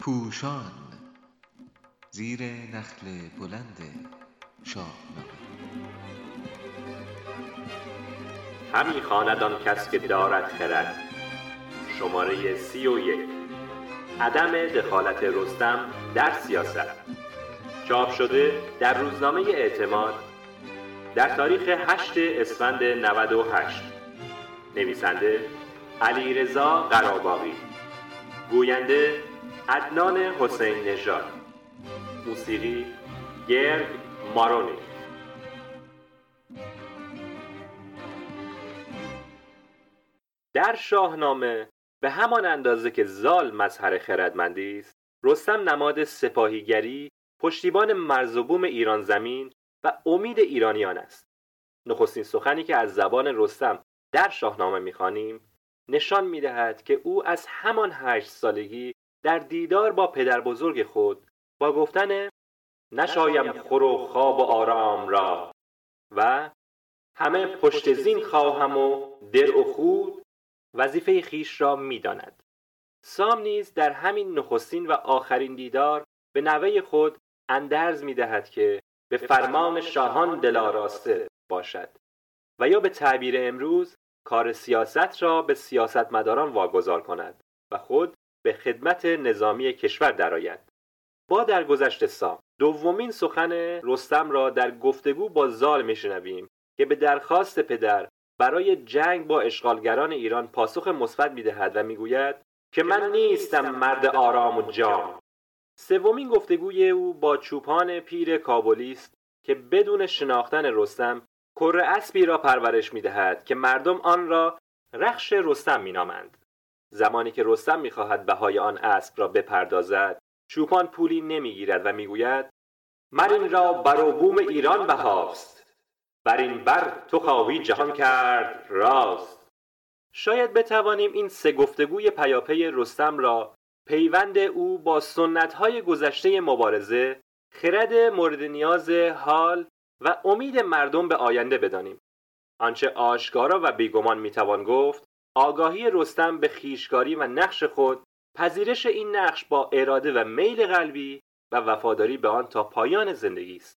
پوشان زیر نخل بلند شاهنامه. همی خواند آن کس که دارد خرد. شماره سی و یک. عدم دخالت رستم در سیاست. چاپ شده در روزنامه اعتماد. در تاریخ 8 اسفند 98 نویسنده علیرضا قراباغی گوینده عدنان حسین نژاد. موسیقی گرگ مارونی. در شاهنامه به همان اندازه که زال مظهر خردمندی است رستم نماد سپاهیگری پشتیبان مرزوبوم ایران زمین و امید ایرانیان است. نخستین سخنی که از زبان رستم در شاهنامه می‌خوانیم نشان می‌دهد که او از همان هشت سالگی در دیدار با پدر بزرگ خود با گفتن نشایم خور و خواب و آرام را و همه پشت زین خواهم و در و خود وظیفه خیش را می‌داند. سام نیز در همین نخستین و آخرین دیدار به نوه خود اندرز می دهد که به فرمان شاهان دلاراسته باشد و یا به تعبیر امروز کار سیاست را به سیاستمداران واگذار کند و خود به خدمت نظامی کشور درآید. با درگذشت سام دومین سخن رستم را در گفتگو با زال میشنویم که به درخواست پدر برای جنگ با اشغالگران ایران پاسخ مثبت می‌دهد و می‌گوید که من نیستم مرد آرام و جام سومین گفتگوی او با چوپان پیر کابلی است که بدون شناختن رستم کره اسبی را پرورش می‌دهد که مردم آن را رخش رستم مینامند. زمانی که رستم می‌خواهد بهای آن اسب را بپردازد چوپان پولی نمی‌گیرد و می‌گوید مر این را بر بوم ایران بهاست. بر این بر تو خواهی جهان کرد راست. شاید بتوانیم این سه گفتگوی پیاپی رستم را پیوند او با سنتهای گذشته مبارزه خرد مورد نیاز حال و امید مردم به آینده بدانیم. آنچه آشکارا و بیگمان می‌توان گفت آگاهی رستم به خیشکاری و نقش خود پذیرش این نقش با اراده و میل قلبی و وفاداری به آن تا پایان زندگی است.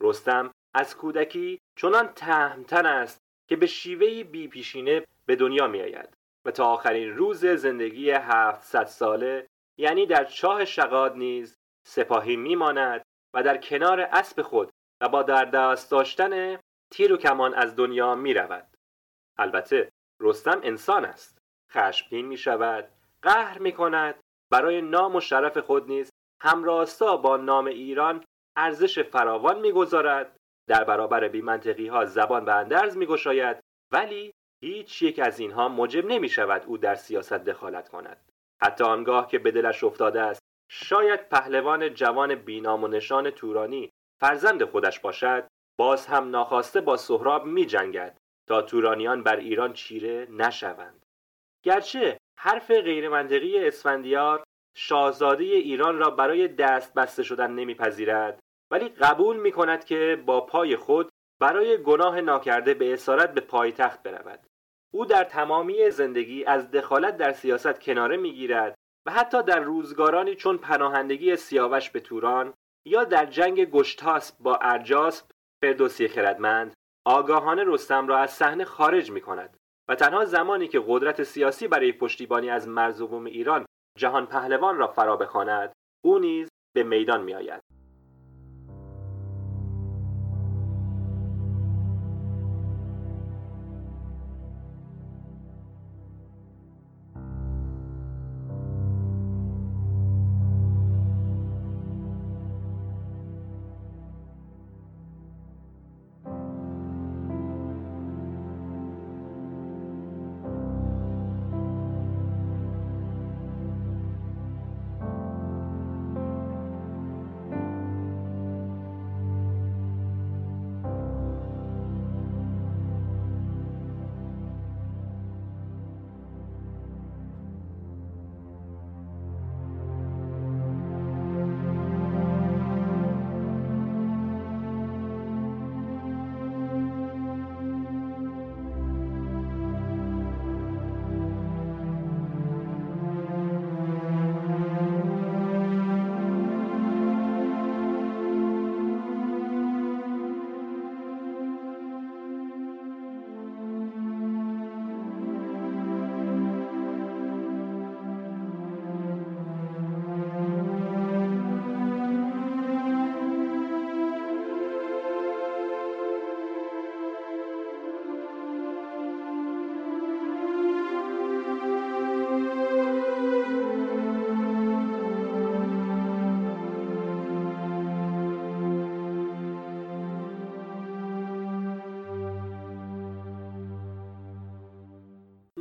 رستم از کودکی چنان تهمتن است که به شیوهی بیپیشینه به دنیا می آید و تا آخرین روز زندگی هفتصد ساله یعنی در چاه شقاد نیز سپاهی میماند و در کنار اسب خود و با در دست داشتن تیر و کمان از دنیا می رود. البته رستم انسان است. خشمگین می شود قهر می کند برای نام و شرف خود نیز همراستا با نام ایران ارزش فراوان می‌گذارد. در برابر بیمنطقی ها زبان به اندرز میگشاید ولی هیچ یک از اینها موجب نمی شود او در سیاست دخالت کند. حتی آنگاه که به دلش افتاده است شاید پهلوان جوان بینام و نشان تورانی فرزند خودش باشد باز هم ناخواسته با سهراب می جنگد تا تورانیان بر ایران چیره نشوند. گرچه حرف غیرمنطقی اسفندیار شاهزاده ایران را برای دست بسته شدن نمیپذیرد ولی قبول می کند که با پای خود برای گناه ناکرده به اسارت به پایتخت برود. او در تمامی زندگی از دخالت در سیاست کناره می‌گیرد و حتی در روزگارانی چون پناهندگی سیاوش به توران یا در جنگ گشتاسب با ارجاسب فردوسی خردمند آگاهانه رستم را از صحنه خارج می کند و تنها زمانی که قدرت سیاسی برای پشتیبانی از مرزوم ایران جهان پهلوان را فرا بخواند او نیز به میدان می آید.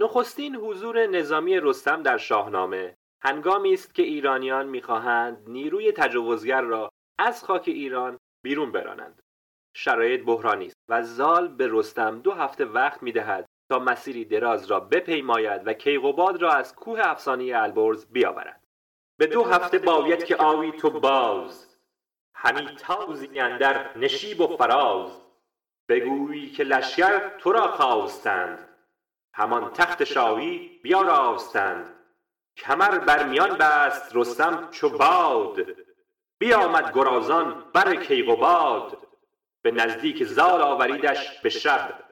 نخستین حضور نظامی رستم در شاهنامه. هنگامی است که ایرانیان می‌خواهند نیروی تجاوزگر را از خاک ایران بیرون برانند. شرایط بحرانی است و زال به رستم دو هفته وقت می‌دهد تا مسیری دراز را بپیماید و کیقوباد را از کوه افسانه البرز بیاورد. به دو هفته باید که آوی تو باز. همی تازی اندر نشیب و فراز. بگویی که لشکر تو را خواستند. همان تخت شاهی بیاراستند. کمر بر میان بست رستم چو باد. بیامد گرازان بر کیقوباد به نزدیک زال آوریدش به شب.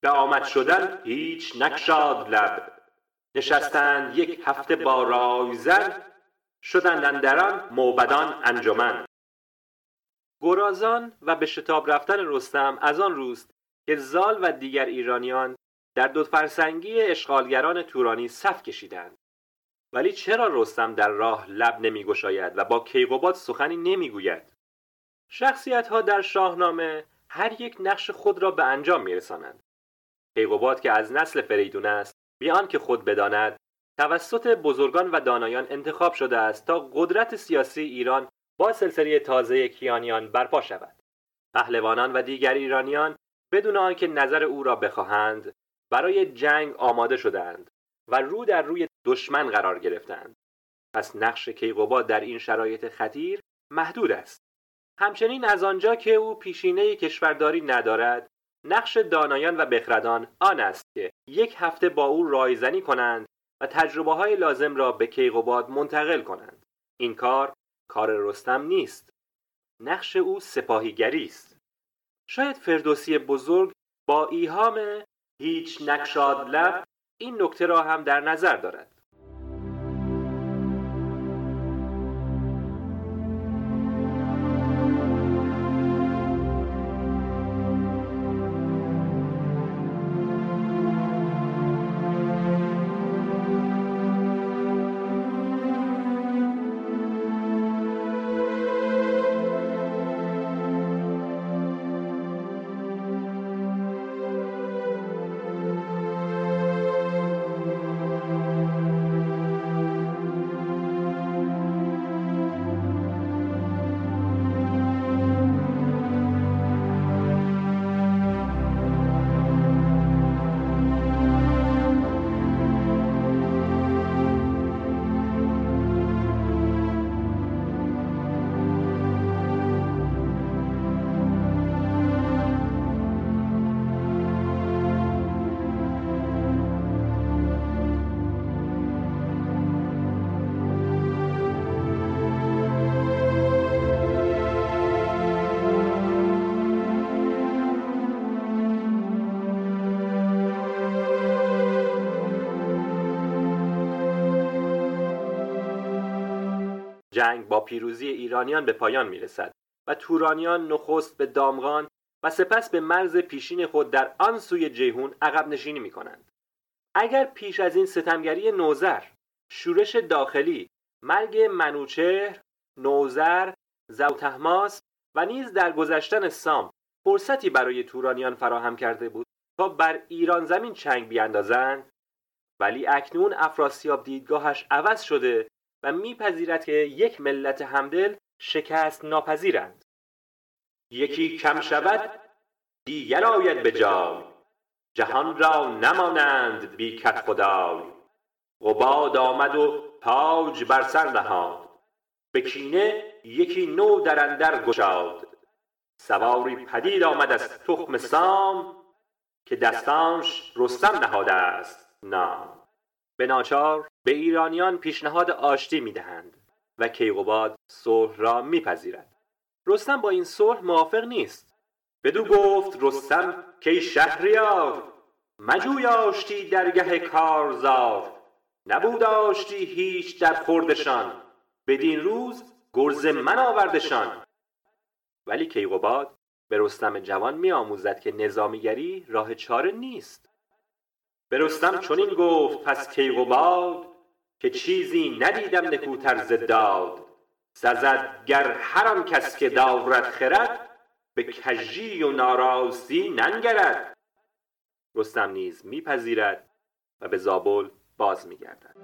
به آمد شدن هیچ نکشاد لب. نشستند یک هفته با رایزن شدند اندران موبدان انجمن. گرازان و به شتاب رفتن رستم از آن روست که زال و دیگر ایرانیان در دو فرسنگی اشغالگران تورانی صف کشیدند. ولی چرا رستم در راه لب نمیگشاید و با کیقوباد سخنی نمی‌گوید؟ شخصیت ها در شاهنامه هر یک نقش خود را به انجام میرسانند. کیقوباد که از نسل فریدون است بیان که خود بداند توسط بزرگان و دانایان انتخاب شده است تا قدرت سیاسی ایران با سلسله تازه کیانیان برپا شود. پهلوانان و دیگر ایرانیان بدون آنکه نظر او را بخواهند برای جنگ آماده شدند و رو در روی دشمن قرار گرفتند پس نقش کیقوباد در این شرایط خطیر محدود است. همچنین از آنجا که او پیشینه کشورداری ندارد نقش دانایان و بخردان آن است که یک هفته با او رایزنی کنند و تجربه های لازم را به کیقوباد منتقل کنند. این کار کار رستم نیست. نقش او سپاهیگری است. شاید فردوسی بزرگ با ایهام هیچ نقشاد لب این نکته را هم در نظر دارد. جنگ با پیروزی ایرانیان به پایان می رسد و تورانیان نخست به دامغان و سپس به مرز پیشین خود در آن سوی جیهون عقب نشینی می کنند. اگر پیش از این ستمگری نوزر، شورش داخلی، مرگ منوچهر، نوزر، زوتهماس و نیز در گذشتن سام فرصتی برای تورانیان فراهم کرده بود تا بر ایران زمین چنگ بیاندازند ولی اکنون افراسیاب دیدگاهش عوض شده و میپذیرد که یک ملت همدل شکست ناپذیرند یکی کم شود دیگر آید به جای. جهان را نمانند بی کت خدای. قباد آمد و تاج بر سر نهاد. به کینه یکی نو در اندر گشاد. سواری پدید آمد از تخم سام که دستانش رستم نهاده است. نام. به ناچار به ایرانیان پیشنهاد آشتی می‌دهند و کیقوباد صلح را میپذیرد. رستم با این صلح موافق نیست. بدو گفت رستم که شهریار مجوی آشتی درگه کارزار نبود آشتی هیچ در خوردشان بدین روز گرز من آوردشان. ولی کیقوباد به رستم جوان میآموزد که نظامیگری راه چاره نیست. به رستم چنین گفت پس کیقوباد که چیزی ندیدم نکوتر ز داد. سزد گر هر آن کس که دارد خرد به کژی و ناراستی ننگرد. رستم نیز میپذیرد و به زابل باز میگردد